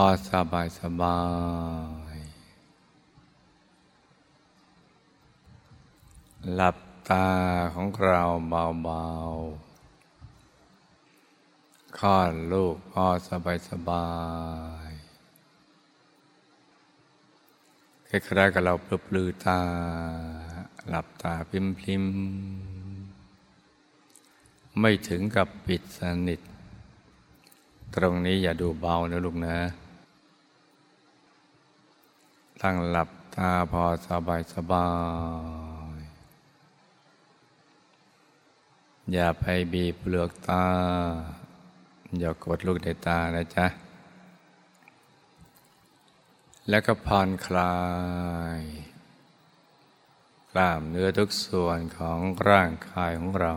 อสบายสบาย หลับตาของเราเบาๆคลอดลูกพอสบายสบายคล้ายๆกับเราปลือปลือตา หลับตาพิมพิมไม่ถึงกับปิดสนิท ตรงนี้อย่าดูเบานะลูกนะ ตั้งหลับตาพอสบายสบาย อย่าไปบีบเปลือกตา อย่ากดลูกในตานะจ๊ะ แล้วก็ผ่อนคลาย กล้ามเนื้อทุกส่วนของร่างกายของเรา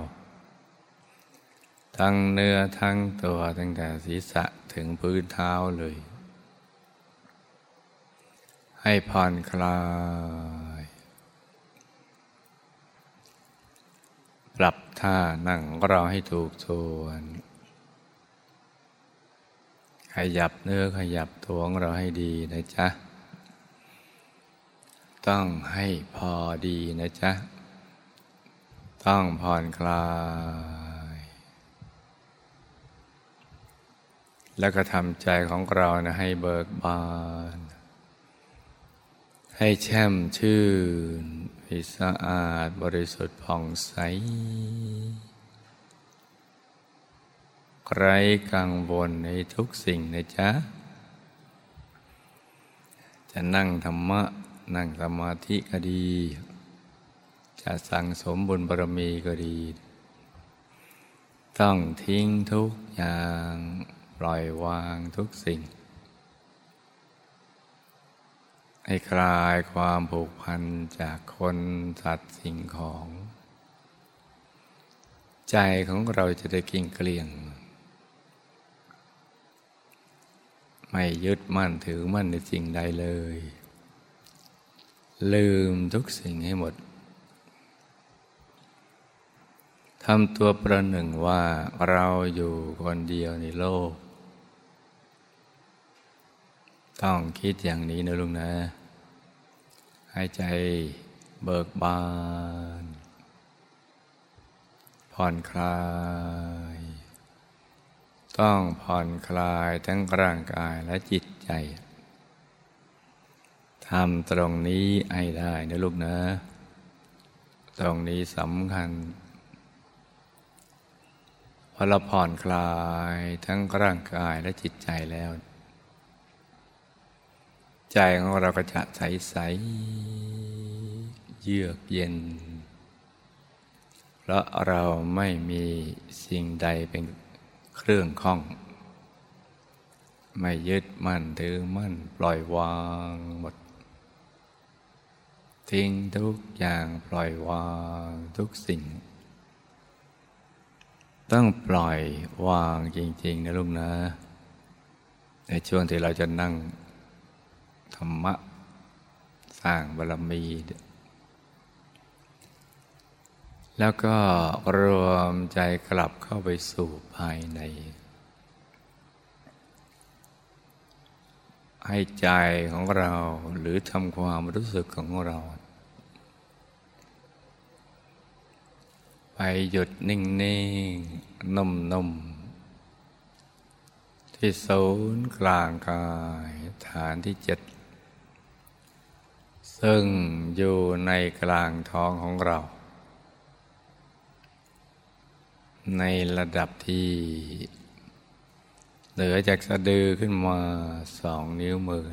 ทั้งเนื้อทั้งตัวตั้งแต่ศีรษะถึงพื้นเท้าเลย ให้ผ่อนคลาย ปรับท่านั่งเราให้ถูกส่วนขยับเนื้อขยับตัวของเราให้ดีนะจ๊ะ ต้องให้พอดีนะจ๊ะ ต้องผ่อนคลาย แล้วก็ทำใจของเรานะให้เบิกบาน ให้แช่มชื่นให้สะอาดบริสุทธิ์ผ่องใส ไร้กังวลในทุกสิ่งนะจ๊ะ จะนั่งธรรมะ นั่งสมาธิก็ดี จะสั่งสมบุญบารมีก็ดี ต้องทิ้งทุกอย่าง ปล่อยวางทุกสิ่ง ให้คลายความผูกพันจากคนสัตว์สิ่งของ ใจของเราจะได้กิ่งเกลี้ยง ไม่ยึดมั่นถือมั่นในสิ่งใดเลย ลืมทุกสิ่งให้หมดทำตัวประหนึ่งว่าเราอยู่คนเดียวในโลก ต้องคิดอย่างนี้นะลุงนะหายใจเบิกบาน ผ่อนคลาย ต้องผ่อนคลายทั้งร่างกายและจิตใจทำตรงนี้ให้ได้นะลูกนะ ตรงนี้สำคัญพอเราผ่อนคลายทั้งร่างกายและจิตใจแล้ว ใจของเราก็จะใสใสเยือกเย็น เพราะเราไม่มีสิ่งใดเป็นเครื่องข้อง ไม่ยึดมั่นถือมั่นปล่อยวางหมด ทิ้งทุกอย่างปล่อยวางทุกสิ่ง ต้องปล่อยวางจริง ๆ นะลูกนะ ในช่วงที่เราจะนั่ง ธรรมะ สร้างบารมี แล้วก็รวมใจกลับเข้าไปสู่ภายใน ให้ใจของเราหรือทำความรู้สึกของเรา ไปหยุดนิ่งๆนุ่มๆที่ศูนย์กลางกายฐานที่เจ็ด ซึ่งอยู่ในกลางท้องของเรา ในระดับที่เหลือจากสะดือขึ้นมาสองนิ้วมือ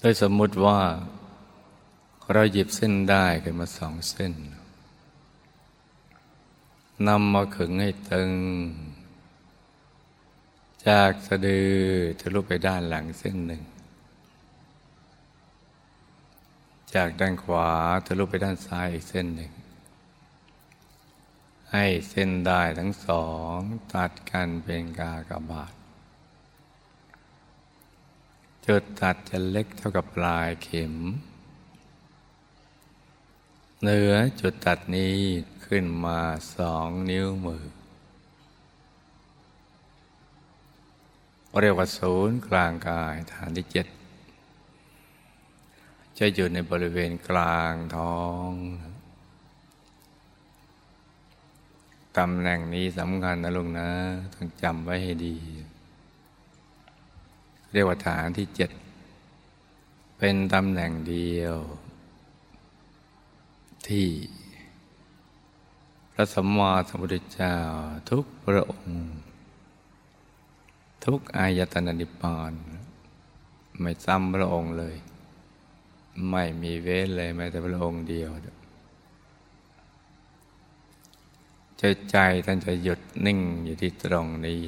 โดยสมมุติว่า เราหยิบเส้นได้ขึ้นมาสองเส้นนำมาขึงให้ตึง จากสะดือทะลุไปด้านหลังเส้นหนึ่ง จากด้านขวาทะลุไปด้านซ้ายอีกเส้นหนึ่ง ให้เส้นได้ทั้งสอง ตัดกันเป็นกากบาท จุดตัดจะเล็กเท่ากับปลายเข็ม เหนือจุดตัดนี้ขึ้นมาสองนิ้วมือ เรียกว่าศูนย์กลางกายฐานที่เจ็ดจะอยู่ในบริเวณกลางท้องตำแหน่งนี้สำคัญนะลุงนะ ต้องจำไว้ให้ดี เรียกว่าฐานที่เจ็ด เป็นตำแหน่งเดียว ที่ พระสัมมาสัมพุทธเจ้าทุกพระองค์ ทุกอายตนะนิพพานไม่ซ้ำพระองค์เลย ไม่มีเว้นเลยแม้แต่พระองค์เดียวใจใจท่านจะหยุดนิ่งอยู่ที่ตรงนี้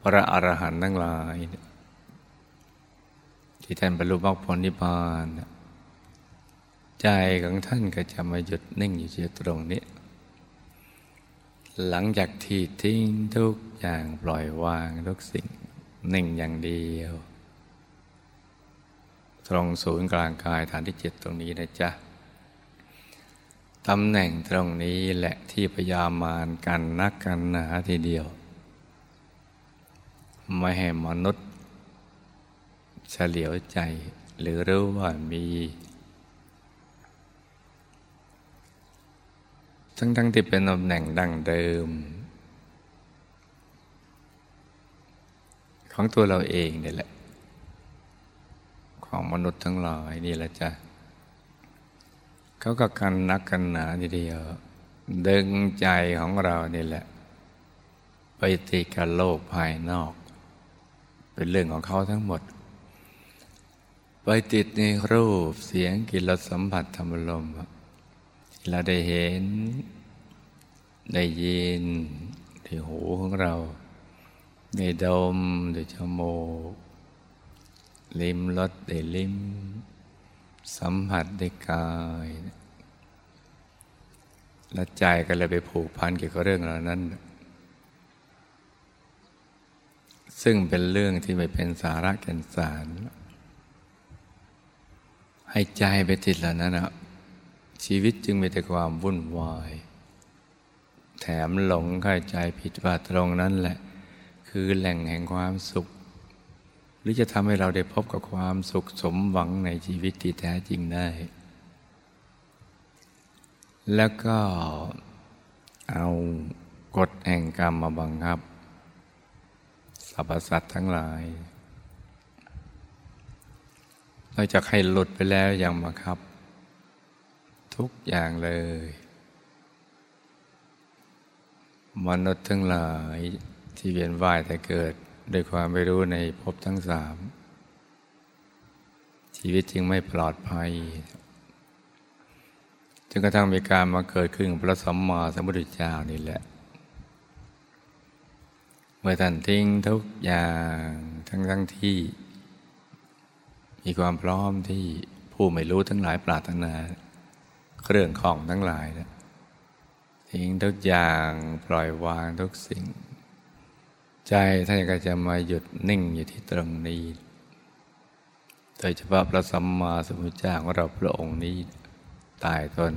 พระอรหันต์ทั้งหลาย ที่ท่านบรรลุมรรคผลนิพพาน ใจของท่านก็จะมาหยุดนิ่งอยู่ที่ตรงนี้ หลังจากที่ทิ้งทุกอย่างปล่อยวางทุกสิ่งนิ่งอย่างเดียว ตรงศูนย์กลางกายฐานที่เจ็ดตรงนี้นะจ๊ะตำแหน่งตรงนี้แหละที่พยามารกันนักกันหนาทีเดียว ไม่ให้มนุษย์ เฉลียวใจหรือรู้ว่ามี ทั้งทั้งที่เป็นตำแหน่งดั้งเดิม ของตัวเราเองนี่แหละ ของมนุษย์ทั้งหลายนี่แหละจ้ะเขาก็กันนักกันหนาทีเดียว ดึงใจของเรานี่แหละ ไปติดกับโลกภายนอก เป็นเรื่องของเขาทั้งหมด ไปติดในรูปเสียงกิรสสัมผัสธรรมลมที่ เราได้เห็น ได้ยินที่หูของเรา ได้ดมได้จมูกลิ้มรสได้ลิ้ม สัมผัสได้กายและใจก็เลยไปผูกพันเกี่ยวกับเรื่องเหล่านั้น ซึ่งเป็นเรื่องที่ไม่เป็นสาระแก่นสาร ให้ใจไปติดเหล่านั้นอะ ชีวิตจึงมีแต่ความวุ่นวาย แถมหลงเข้าใจผิดว่าตรงนั้นแหละ คือแหล่งแห่งความสุข หรือจะทำให้เราได้พบกับความสุขสมหวังในชีวิตที่แท้จริงได้ แล้วก็เอากฎแห่งกรรมมาบังคับสรรพสัตว์ทั้งหลายนอกจากให้หลุดไปแล้วยังมาครับ ทุกอย่างเลย มนุษย์ทั้งหลายที่เวียนว่ายแต่เกิดด้วยความไม่รู้ในภพทั้งสาม ชีวิตจึงไม่ปลอดภัยจนกระทั่งมีการมาเกิดขึ้นพระสัมมาสัมพุทธเจ้านี่แหละ เมื่อท่านทิ้งทุกอย่างทั้งทั้งที่ มีความพร้อมที่ผู้ไม่รู้ทั้งหลายปรารถนา เครื่องของทั้งหลายนะทิ้งทุกอย่างปล่อยวางทุกสิ่ง ใจท่านก็จะมาหยุดนิ่งอยู่ที่ตรงนี้ โดยเฉพาะพระสัมมาสัมพุทธเจ้าของเราพระองค์นี้ตายตน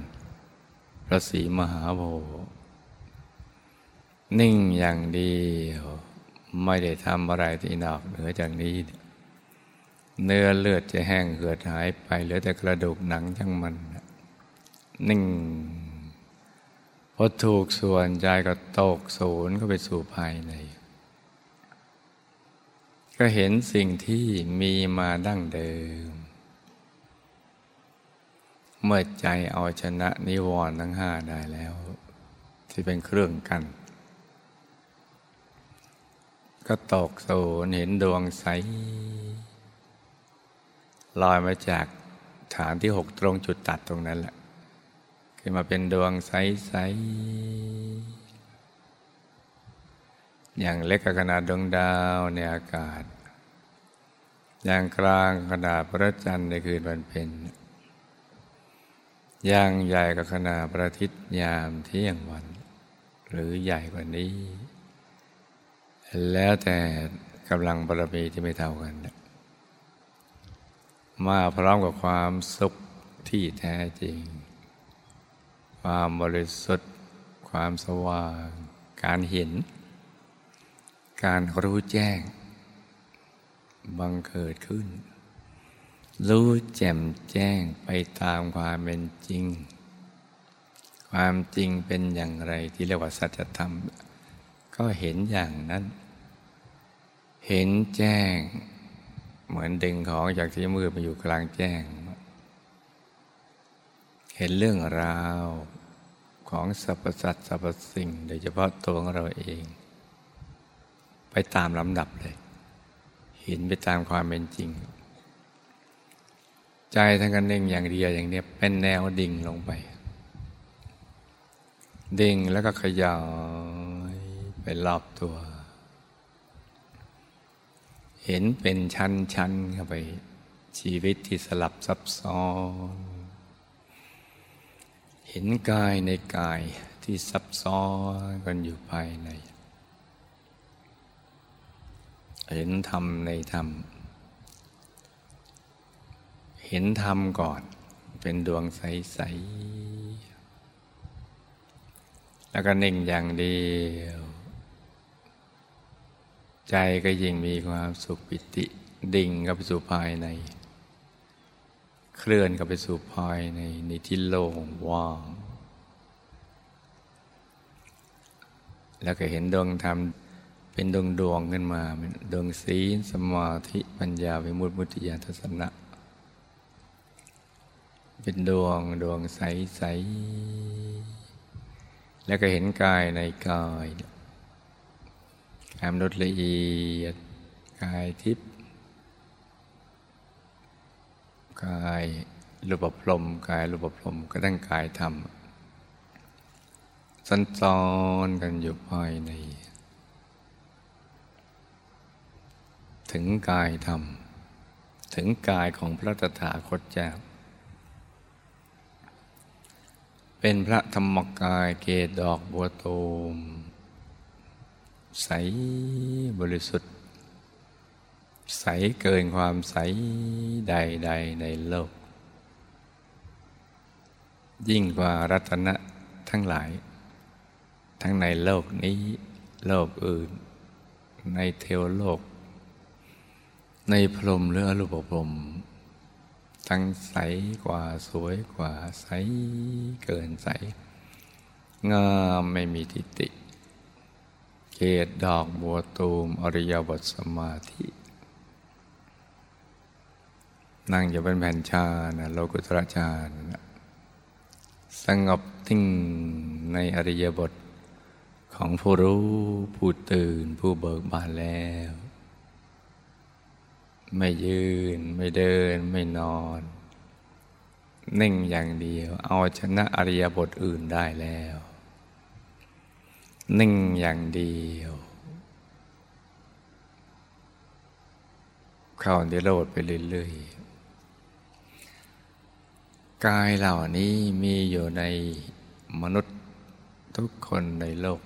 พระศรีมหาโพธิ์นิ่งอย่างเดียวไม่ได้ทำอะไรที่นอกเหนือจากนี้ เนื้อเลือดจะแห้งเหือดหายไปเหลือแต่กระดูกหนังทั้งมัน นิ่ง พอถูกส่วนใจก็ตกศูนย์ก็ไปสู่ภายใน ก็เห็นสิ่งที่มีมาดั้งเดิม เมื่อใจเอาชนะนิวรณ์ทั้งห้าได้แล้ว ที่เป็นเครื่องกัน ก็ตกศูนย์เห็นดวงใสลอยมาจากฐานที่หกตรงจุดตัดตรงนั้นแหละ ขึ้นมาเป็นดวงใส ๆ อย่างเล็กขนาดดวงดาวในอากาศ อย่างกลางขนาดพระจันทร์ในคืนวันเพ็ญอย่างใหญ่กับขนาดพระอาทิตย์ยามเที่ยงวัน หรือใหญ่กว่านี้ แล้วแต่กำลังบารมีที่ไม่เท่ากัน มาพร้อมกับความสุขที่แท้จริง ความบริสุทธิ์ ความสว่าง การเห็น การรู้แจ้ง บังเกิดขึ้น รู้แจ่มแจ้งไปตามความเป็นจริง ความจริงเป็นอย่างไรที่เรียกว่าสัจธรรม ก็เห็นอย่างนั้น เห็นแจ้ง เหมือนดึงของจากที่มืดมาอยู่กลางแจ้งเห็นเรื่องราว ของสรรพสัตว์สรรพสิ่ง โดยเฉพาะตัวของเราเอง ไปตามลำดับเลย เห็นไปตามความเป็นจริง ใจทั้งกันเองอย่างเดียวอย่างเนี้ยเป็นแนวดิ่งลงไป ดิ่งแล้วก็ขยายไปรอบตัว เห็นเป็นชั้นๆเข้าไปชีวิตที่สลับซับซ้อน เห็นกายในกายที่ซับซ้อนกันอยู่ภายใน เห็นธรรมในธรรม เห็นธรรมก่อนเป็นดวงใส ๆ แล้วก็นิ่งอย่างเดียว ใจก็ยิ่งมีความสุขปิติ ดิ่งกับสู่ภายใน เคลื่อนกับไปสู่ภายในในที่โล่งว่าง แล้วก็เห็นดวงธรรมเป็นดวงดวงขึ้นมาเป็นดวงศีลสมาธิปัญญาวิมุตติมุติญาทัศนะ เป็นดวงดวงใสใสแล้วก็เห็นกายในกายกายมนุษย์ละเอียดกายทิพย์ กายรูปพรมกายรูปพรมก็ตั้งกายธรรมสันซ้อนกันอยู่ภายใน ถึงกายธรรม ถึงกายของพระตถาคตเจ้าเป็นพระธรรมกายเกศดอกบัวตูมใสบริสุทธิ์ ใสเกินความใสใด ๆ ในโลก ยิ่งกว่ารัตนะทั้งหลาย ทั้งในโลกนี้โลกอื่น ในเทวโลก ในพรมหรืออรูปพรม ทั้งใสกว่าสวยกว่าใสเกินใส งามไม่มีทิฏฐิเกตดอกบัวตูมอริยบทสมาธิ นั่งอยู่เป็นแผ่นชานะโลกุตระชานะสงบทิ้งในอริยบทของผู้รู้ผู้ตื่นผู้เบิกบานแล้ว ไม่ยืนไม่เดินไม่นอน นิ่งอย่างเดียว เอาชนะอริยบทอื่นได้แล้ว นิ่งอย่างเดียว เข้าในโลดไปเรื่อยๆ กายเหล่านี้มีอยู่ในมนุษย์ทุกคนในโลก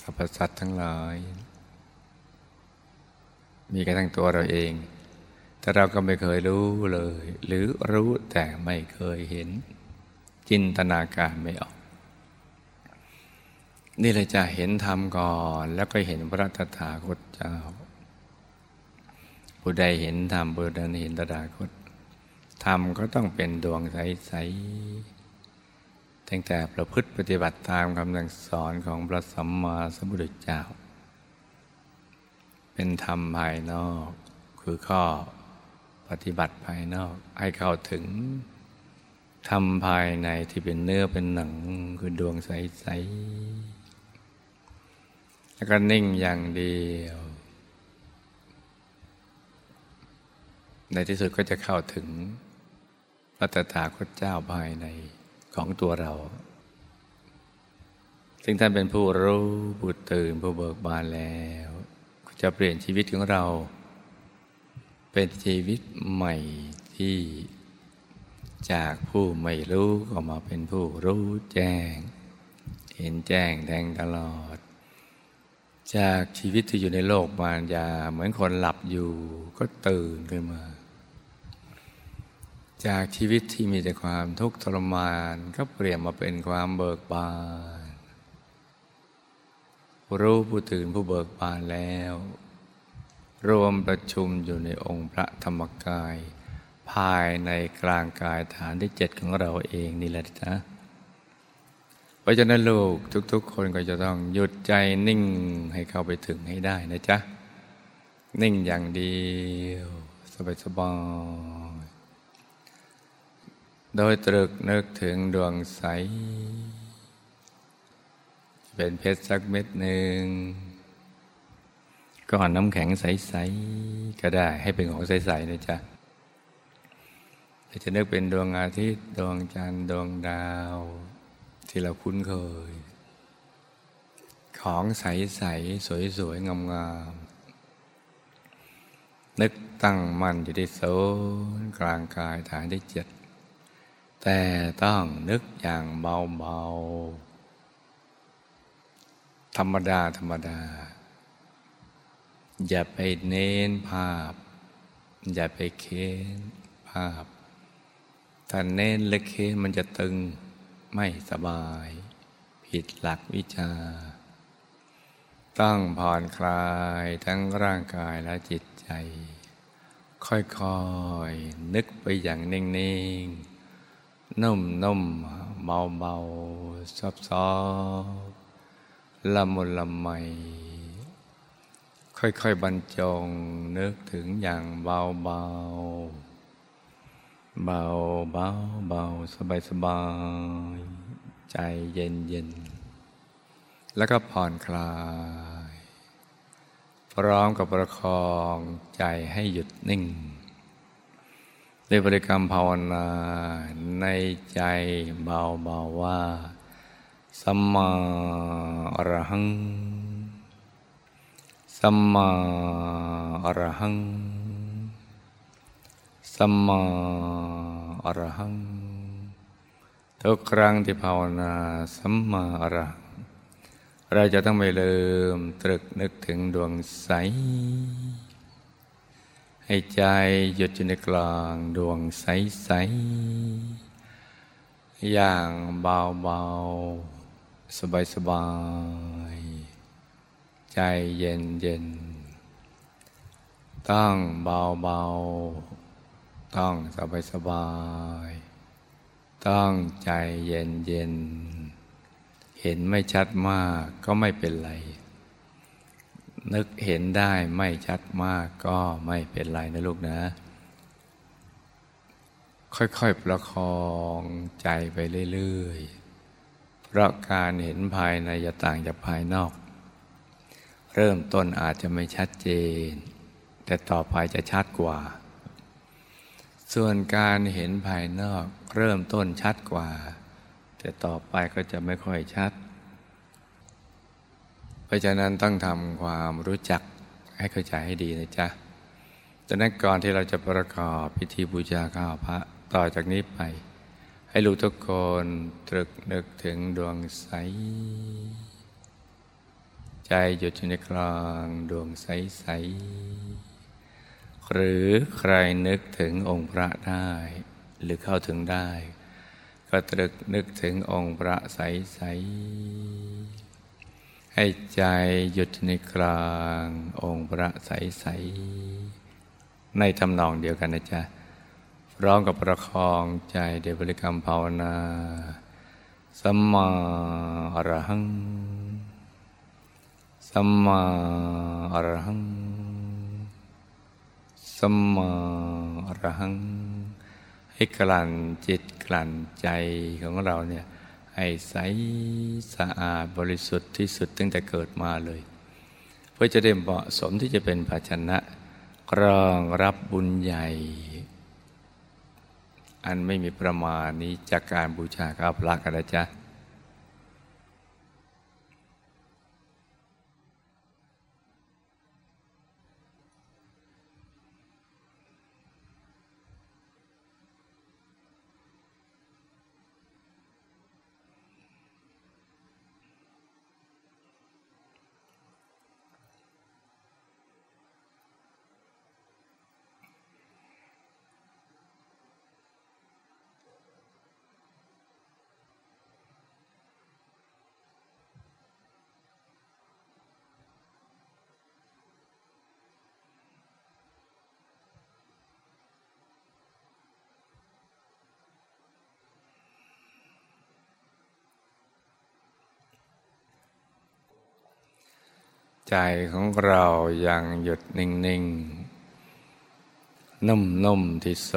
สรรพสัตว์ทั้งหลาย มีกระทั่งตัวเราเอง แต่เราก็ไม่เคยรู้เลย หรือรู้แต่ไม่เคยเห็น จินตนาการไม่ออก นี่เลยจะเห็นธรรมก่อน แล้วก็เห็นพระตถาคตเจ้า ผู้ใดเห็นธรรมผู้นั้นเห็นตถาคต ธรรมก็ต้องเป็นดวงใสตั้งแต่ประพฤติปฏิบัติตามคำสั่งสอนของพระสัมมาสัมพุทธเจ้า เป็นธรรมภายนอก คือข้อปฏิบัติภายนอกให้เข้าถึงธรรมภายในที่เป็นเนื้อเป็นหนังคือดวงใสๆแล้วก็นิ่งอย่างเดียวในที่สุดก็จะเข้าถึง พระตถาคตเจ้าภายในของตัวเรา ซึ่งท่านเป็นผู้รู้ผู้ตื่นผู้เบิกบานแล้ว จะเปลี่ยนชีวิตของเรา เป็นชีวิตใหม่ที่จากผู้ไม่รู้ก็มาเป็นผู้รู้แจ้ง เห็นแจ้งแทงตลอด จากชีวิตที่อยู่ในโลกมารยาเหมือนคนหลับอยู่ก็ตื่นขึ้นมา จากชีวิตที่มีแต่ความทุกข์ทรมาน ก็เปลี่ยนมาเป็นความเบิกบาน รู้ผู้ตื่นผู้เบิกบานแล้ว รวมประชุมอยู่ในองค์พระธรรมกาย ภายในกลางกายฐานที่เจ็ดของเราเองนี่แหละจ้ะเพราะฉะนั้นลูกทุกๆ คนก็จะต้องหยุดใจนิ่งให้เข้าไปถึงให้ได้นะจ๊ะ นิ่งอย่างเดียว สบายๆ โดยตรึกนึกถึงดวงใส เป็นเพชรสักเม็ดหนึ่งก้อนน้ำแข็งใส ๆ ก็ได้ให้เป็นของใส ๆ นะจ๊ะจะนึกเป็นดวงอาทิตย์ ดวงจันทร์ดวงดาว ที่เราคุ้นเคย ของใส ๆ สวย ๆ งามๆนึกตั้งมั่นอยู่ที่โซนกลางกายฐานที่เจ็ด แต่ต้องนึกอย่างเบาๆ ธรรมดา ธรรมดา อย่าไปเน้นภาพ อย่าไปเค้นภาพ ถ้าเน้นเล็กเค้นมันจะตึงไม่สบาย ผิดหลักวิชา ต้องผ่อนคลายทั้งร่างกายและจิตใจ ค่อยๆ นึกไปอย่างนิ่ง ๆ นุ่มๆเบาๆซอบๆละมุนละไม ค่อยๆบรรจงนึกถึงอย่างเบาๆเบาเบาเบาสบายสบายใจเย็นเย็นแล้วก็ผ่อนคลาย พร้อมกับประคองใจให้หยุดนิ่ง ด้วยบริกรรมภาวนาในใจเบาเบาว่าสัมมาอรหัง สัมมาอรหัง สัมมาอรหัง ทุกครั้งที่ภาวนาสัมมาอรหัง เราจะต้องไม่ลืมตรึกนึกถึงดวงใส ให้ใจหยุดอยู่ในกลางดวงใสใสอย่างเบาเบาสบายสบายใจเย็นเย็นต้องเบาเบาต้องสบายสบาย ต้องใจเย็นเย็น เห็นไม่ชัดมากก็ไม่เป็นไร นึกเห็นได้ไม่ชัดมากก็ไม่เป็นไรนะลูกนะ ค่อยๆประคองใจไปเรื่อยๆ เพราะการเห็นภายในจะต่างจากภายนอก เริ่มต้นอาจจะไม่ชัดเจน แต่ต่อไปจะชัดกว่า ส่วนการเห็นภายนอกเริ่มต้นชัดกว่า แต่ต่อไปก็จะไม่ค่อยชัด เพราะฉะนั้นต้องทำความรู้จักให้เข้าใจให้ดีนะจ๊ะจากนั้นก่อนที่เราจะประกอบพิธีบูชาข้าวพระต่อจากนี้ไป ให้รู้ทุกคนตรึกนึกถึงดวงใส ใจหยุดอยู่ในกลางดวงใสใสหรือใครนึกถึงองค์พระได้ หรือเข้าถึงได้ ก็ตรึกนึกถึงองค์พระใสๆ ให้ใจหยุดในกลางองค์พระใสๆในทำนองเดียวกันนะจ๊ะพร้อมกับประคองใจเดบริกรรมภาวนาสัมมาอรหัง สัมมาอรหัง สัมมาอรหัง ให้กลั่นจิตกลั่นใจของเราเนี่ย ให้ใสสะอาดบริสุทธิ์ที่สุดตั้งแต่เกิดมาเลย เพื่อจะได้เหมาะสมที่จะเป็นภาชนะรองรับบุญใหญ่ อันไม่มีประมาณนี้จากการบูชาข้าพระกันนะจ๊ะ ใจของเรายังหยุดนิ่ง ๆ นุ่ม ๆ ที่โซ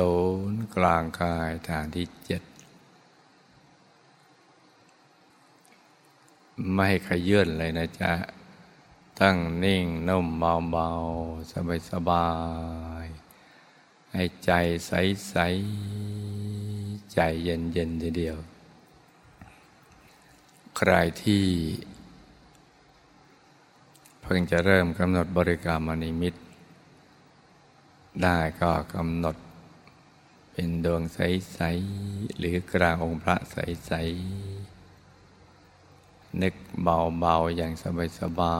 นกลางกายฐานที่เจ็ดไม่ขยื่นเลยนะจ๊ะ ตั้งนิ่งนุ่มเบา ๆ สบายๆให้ใจใส ๆ ใจเย็น ๆ ทีเดียว ใครที่ เพิ่งจะเริ่มกำหนดบริกรรมนิมิต ได้ก็กำหนด เป็นดวงใส ๆ หรือกลางองค์พระใส ๆ นึกเบา ๆ อย่างสบา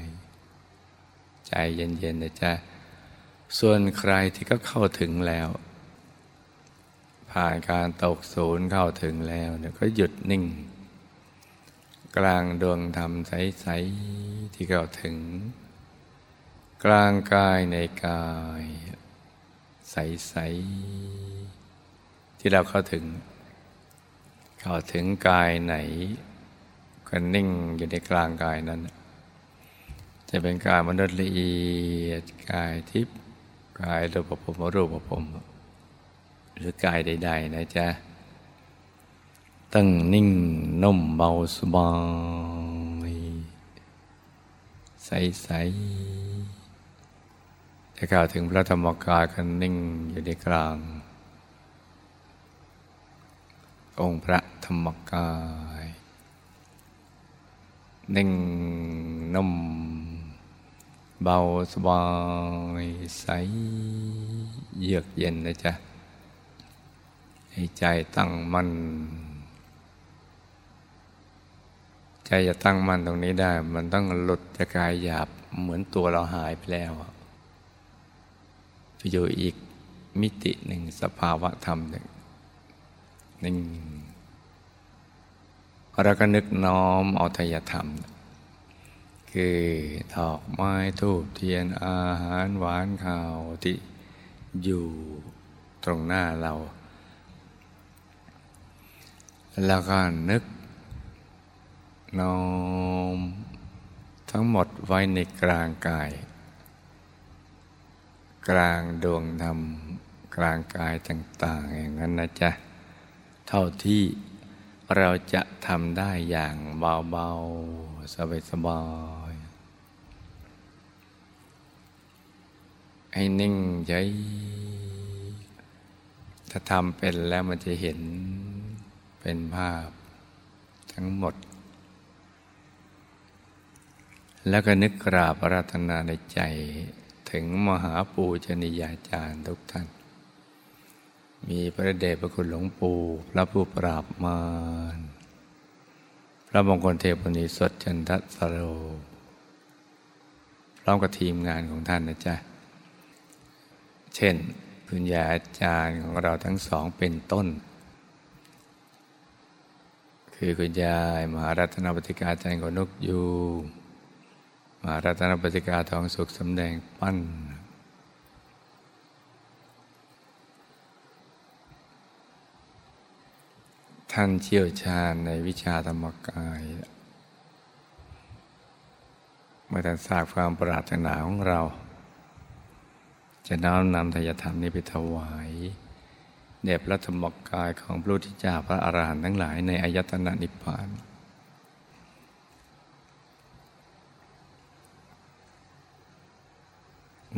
ย ๆ ใจเย็น ๆ นะจ๊ะ ส่วนใครที่ก็เข้าถึงแล้ว ผ่านการตกศูนย์เข้าถึงแล้วเนี่ยก็หยุดนิ่ง กลางดวงธรรมใส ๆ ที่เข้าถึง กลางกายในกาย ใส ๆ ที่เราเข้าถึง เข้าถึงกายไหน ก็นิ่งอยู่ในกลางกายนั้น จะเป็นกายมนุษย์ละเอียดกายทิพย์กายรูปภพรูปภพหรือกายใด ๆ นะจ๊ะ ตั้งนิ่งนุ่มเบาสบาย ใสใสจะกล่าวถึงพระธรรมกายกันนิ่งอยู่ในกลาง องค์พระธรรมกาย นิ่งนุ่มเบาสบายใส เยือกเย็นนะจ๊ะให้ใจตั้งมั่น ใจจะตั้งมั่นตรงนี้ได้ มันต้องหลุดจากกายหยาบเหมือนตัวเราหายไปแล้วไปอยู่อีกมิติหนึ่งสภาวะธรรมหนึ่งหนิ่งเราก็นึกน้อมเอาทยธรรม คือดอกไม้ทูบเทียนอาหารหวานข้าวที่อยู่ตรงหน้าเรา แล้วก็นึก น้อมทั้งหมดไว้ในกลางกาย กลางดวงธรรม กลางกายต่าง ๆ อย่างนั้นนะจ๊ะ เท่าที่เราจะทำได้อย่างเบา ๆ สบายๆให้นิ่งใจถ้าทำเป็นแล้วมันจะเห็นเป็นภาพทั้งหมด แล้วก็นึกกราบรัตนาในใจถึงมหาปูชนียาจารย์ทุกท่าน มีพระเดชพระคุณหลวงปู่พระผู้ปราบมารพระมงคลเทพนิสดจันทสโรพร้อมกับทีมงานของท่านนะจ๊ะ เช่นคุณยาอาจารย์ของเราทั้งสองเป็นต้น คือคุณยายมหารัตนปฏิกาจารย์ของนกยู มารัตนปฏิกาทองสุขสำแดงปั้น ท่านเชี่ยวชาญในวิชาธรรมกายเมื่อท่านทราบความปรารถนาของเรา จะน้อมนำทายธรรมนี้ไปถวายเด็บพระธรรมกายของพระพุทธเจ้าพระอรหันต์ทั้งหลายในอายตนะนิพพาน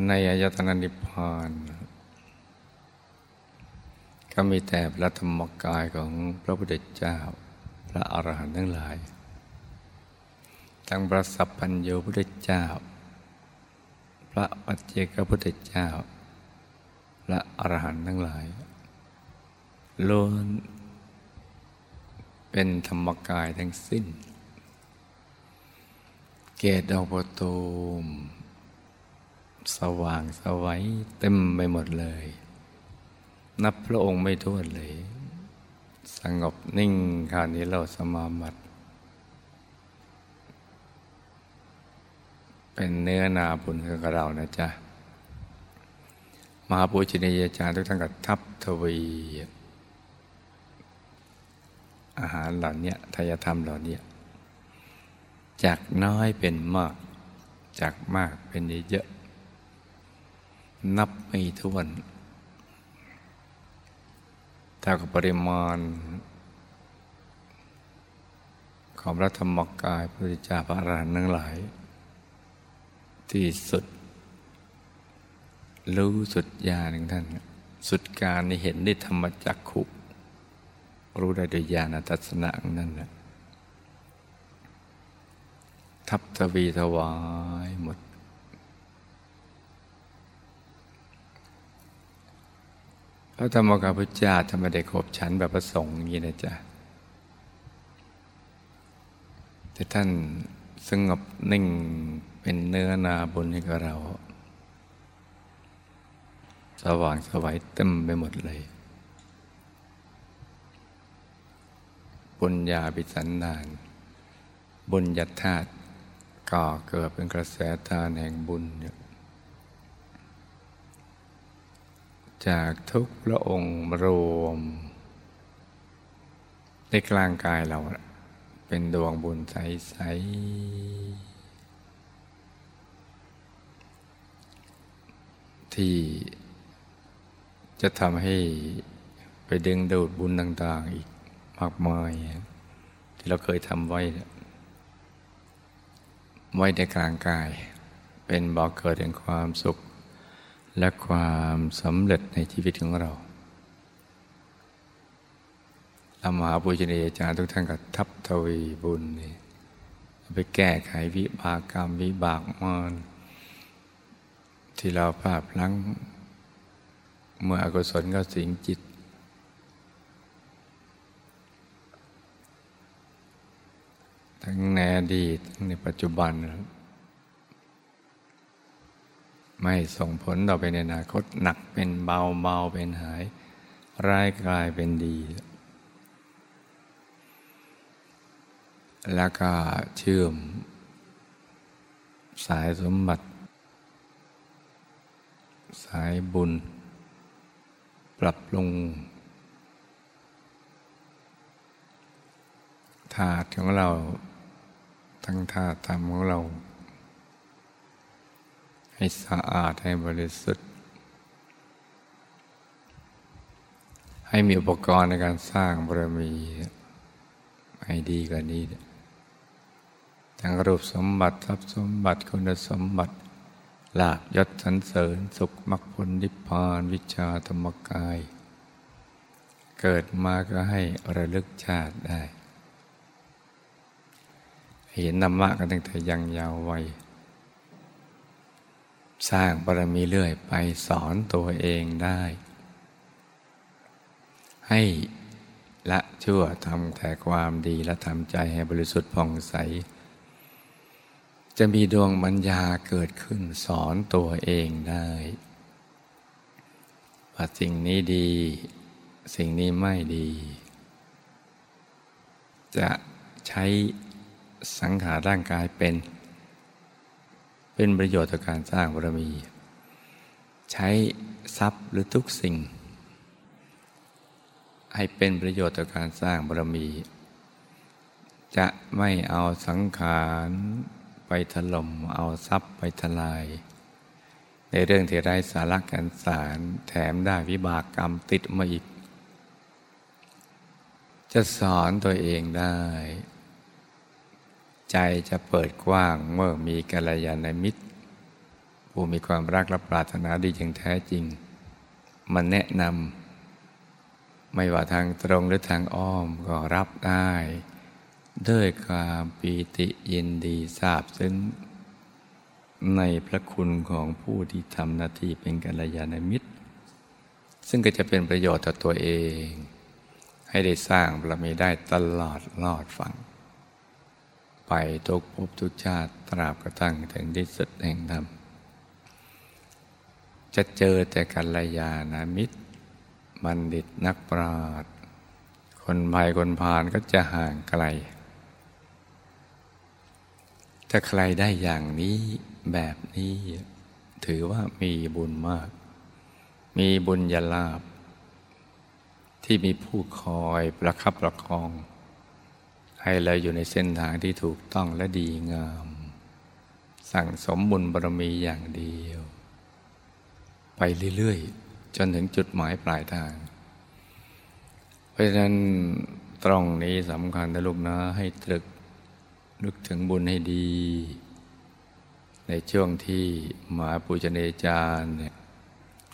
ในอายตนะนิพพานก็มีแต่พระธรรมกายของพระพุทธเจ้า พระอรหันต์ทั้งหลาย ทั้งพระสัพพัญญูพุทธเจ้า พระปัจเจกพุทธเจ้า พระอรหันต์ทั้งหลายล้วนเป็นธรรมกายทั้งสิ้น เกตดอกโพตูม สว่างสวัยเต็มไปหมดเลย นับพระองค์ไม่ท้วนเลย สงบนิ่งครานี้เราสมาบัติ เป็นเนื้อนาบุญกับเรานะจ๊ะ มหาปุจินยาจารย์ทุกท่านกับทับทวี อาหารเหล่านี้ทายธรรมเหล่านี้จากน้อยเป็นมาก จากมากเป็นเยอะ นับไม่ถ้วนถ้ากับปริมาณ ของพระธรรมกายพระพุทธเจ้าพระอรหันต์ทั้งหลาย ที่สุด รู้สุดญาณของท่าน สุดการในเห็นได้ธรรมจักขุรู้ได้โดยญาณทัศนะนั่นแหละทับทวีถวายหมด ระธรรมกาพุทธเจ้าทำไมได้ขบฉันแบบประสงค์อย่างนี้นะจ๊ะแต่ท่านสงบนิ่งเป็นเนื้อนาบุญให้กับเรา สว่างสวัยเต็มไปหมดเลยบุญญาปิสันดาน บุญยัตธาตุก่อเกิดเป็นกระแสทานแห่งบุญเนี่ย จากทุกพระองค์รวม ในกลางกายเราเป็นดวงบุญใส ๆ ที่จะทำให้ไปดึงดูดบุญต่าง ๆ อีกมากมาย ที่เราเคยทำไว้ ไว้ในกลางกาย เป็นบอกเกิดแห่งความสุข และความสำเร็จในชีวิตของเราอามหาปุญญาจารย์ทุกท่านก็ทับทวีบุญนี่ไปแก้ไขวิบากกรรมวิบากมานที่เราภาพลังเมื่ออกุศลก็สิงจิต ทั้งในอดีตทั้งในปัจจุบันนะ ไม่ส่งผลต่อไปในอนาคตหนักเป็นเบาเบาเป็นหาย ร้ายกลายเป็นดี แล้วก็เชื่อม สายสมบัติ สายบุญ ปรับปรุงธาตุของเรา ทั้งธาตุธรรมของเรา ให้สะอาดให้บริสุทธิ์ ให้มีอุปกรณ์ในการสร้างบารมีให้ดีกว่านี้ทั้งรูปสมบัติทรัพย์สมบัติคุณสมบัติลาบยศสันเสริญสุขมรรคผลนิพพานวิชาธรรมกาย เกิดมาก็ให้ระลึกชาติได้ เห็นธรรมะกันตั้งแต่ยังยาววัย สร้างบารมีเรื่อยไปสอนตัวเองได้ ให้ละชั่วทำแต่ความดีและทำใจให้บริสุทธิ์ผ่องใส จะมีดวงปัญญาเกิดขึ้นสอนตัวเองได้ว่าสิ่งนี้ดี สิ่งนี้ไม่ดี จะใช้สังขารร่างกายเป็น เป็นประโยชน์ต่อการสร้างบารมี ใช้ทรัพย์หรือทุกสิ่ง ให้เป็นประโยชน์ต่อการสร้างบารมี จะไม่เอาสังขารไปถล่มเอาทรัพย์ไปทลาย ในเรื่องที่ไร้สาระกันสารแถมได้วิบากกรรมติดมาอีก จะสอนตัวเองได้ ใจจะเปิดกว้างเมื่อมีกัลยาณมิตร ผู้มีความรักและปรารถนาดีอย่างแท้จริง มันแนะนำไม่ว่าทางตรงหรือทางอ้อมก็รับได้ ด้วยความปีติยินดีทราบซึ้งในพระคุณของผู้ที่ทำหน้าที่เป็นกัลยาณมิตร ซึ่งก็จะเป็นประโยชน์ต่อตัวเอง ให้ได้สร้างบารมีได้ตลอดลอดฟัง ไปทุกภพทุกชาติตราบกระทั่งถึงที่สุดแห่งธรรมจะเจอแต่กัลยาณมิตร บัณฑิตนักปราชญ์คนภัยคนพาลก็จะห่างไกล ถ้าใครได้อย่างนี้แบบนี้ ถือว่ามีบุญมาก มีบุญยาลาบ ที่มีผู้คอยประคับประคอง ให้เราอยู่ในเส้นทางที่ถูกต้องและดีงาม สั่งสมบุญบารมีอย่างเดียว ไปเรื่อยๆ จนถึงจุดหมายปลายทาง เพราะฉะนั้นตรงนี้สำคัญนะลูกนะให้ตรึกนึกถึงบุญให้ดี ในช่วงที่หมาปูชนีจารย์เนี่ย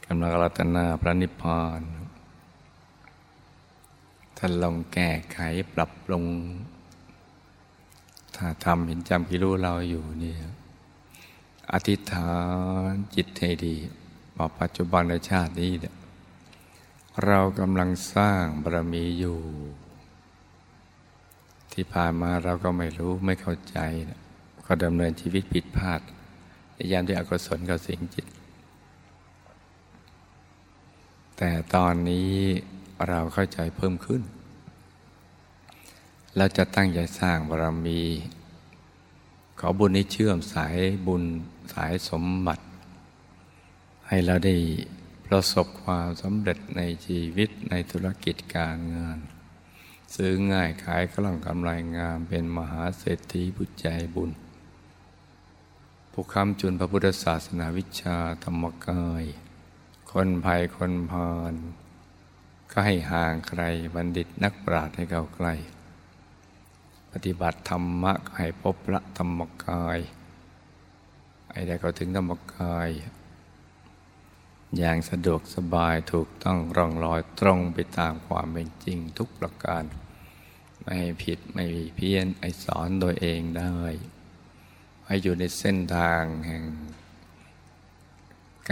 กำลังรัตนาพระนิพพานท่านลองแก้ไขปรับปรุง ถ้าทำเห็นจำกิรู้เราอยู่นี่อธิษฐานจิตให้ดีว่าปัจจุบันในชาตินี้เรากำลังสร้างบารมีอยู่ ที่ผ่านมาเราก็ไม่รู้ไม่เข้าใจก็ดำเนินชีวิตผิดพลาดในยามที่อกุศลก็สิงจิต แต่ตอนนี้เราเข้าใจเพิ่มขึ้น เราจะตั้งใจสร้างบารมี ขอบุญนี้เชื่อมสายบุญสายสมบัติ ให้เราได้ประสบความสำเร็จในชีวิตในธุรกิจการงาน ซื้อง่ายขายกล่องกำไรงามเป็นมหาเศรษฐีบุญใจบุญ ผู้คำจุนพระพุทธศาสนาวิชาธรรมกาย คนภัยคนพาลก็ให้ห่างไกลบัณฑิตนักปราชญ์ให้เก่าไกล ฏิบัติธรรมะให้พบพระธรรมกายไอ้ได้เข้าถึงธรรมกาย อย่างสะดวกสบายถูกต้องร่องรอยตรงไปตามความเป็นจริงทุกประการ ไม่ผิดไม่เพี้ยนไอสอนโดยเองได้ ให้อยู่ในเส้นทางแห่ง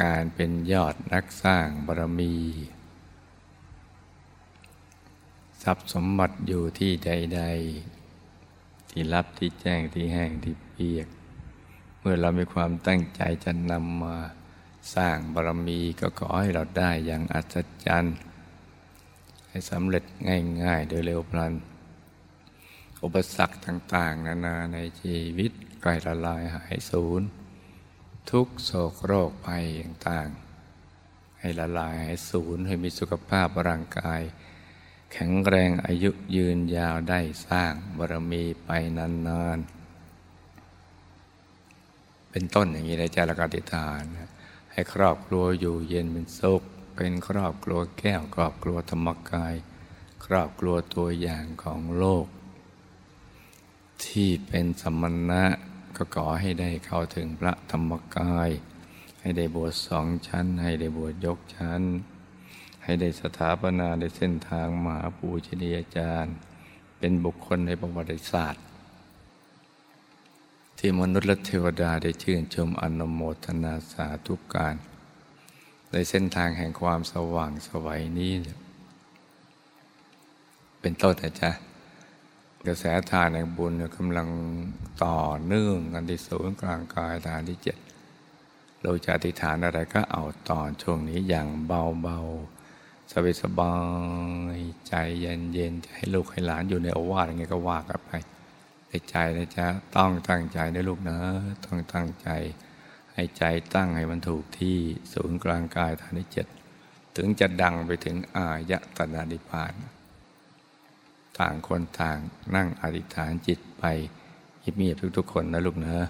การเป็นยอดนักสร้างบารมีทรัพย์สมบัติอยู่ที่ใด ๆ ที่รับที่แจ้งที่แห้งที่เปียก เมื่อเรามีความตั้งใจจะนำมาสร้างบารมีก็ขอให้เราได้อย่างอัศจรรย์ให้สำเร็จง่ายๆ โดยเร็วพลัน อุปสรรคต่าง ๆ นานาในชีวิตใกล้ละลายหายสูญทุกโศกโรคภัยต่างๆ ให้ละลายหายสูญให้มีสุขภาพร่างกาย แข็งแรงอายุยืนยาวได้สร้างบารมีไปนานๆ เป็นต้นอย่างนี้ในใจละกติฐาน ให้ครอบครัวอยู่เย็นเป็นสุข เป็นครอบครัวแก้วครอบครัวธรรมกาย ครอบครัวตัวอย่างของโลก ที่เป็นสมณะก็ขอให้ได้เข้าถึงพระธรรมกาย ให้ได้บวชสองชั้น ให้ได้บวชยกชั้น ให้ได้สถาปนาในเส้นทางมหาปูชนียาจารย์ เป็นบุคคลในประวัติศาสตร์ ที่มนุษย์และเทวดาได้ชื่นชมอนโมทนาสาธุการ ในเส้นทางแห่งความสว่างสวัยนี้ เป็นต้นแต่จ้ะกระแสทานแห่งบุญกำลังต่อเนื่องกันที่ศูนย์กลางกายฐานที่เจ็ดเราจะอธิษฐานอะไรก็เอาตอนช่วงนี้อย่างเบาๆ สบายสบายใจเย็นๆให้ลูกให้หลานอยู่ในอาวาสอย่างเงี้ยก็ว่ากันไปในใจนะจ๊ะต้องตั้งใจนะลูกนะต้องตั้งใจ ให้ใจตั้งให้มันถูกที่ศูนย์กลางกายฐานที่เจ็ดถึงจะดังไปถึงอายตนานิพาน ต่างคนต่างนั่งอธิษฐานจิตไปเงียบๆทุกๆคนนะลูกเนอะ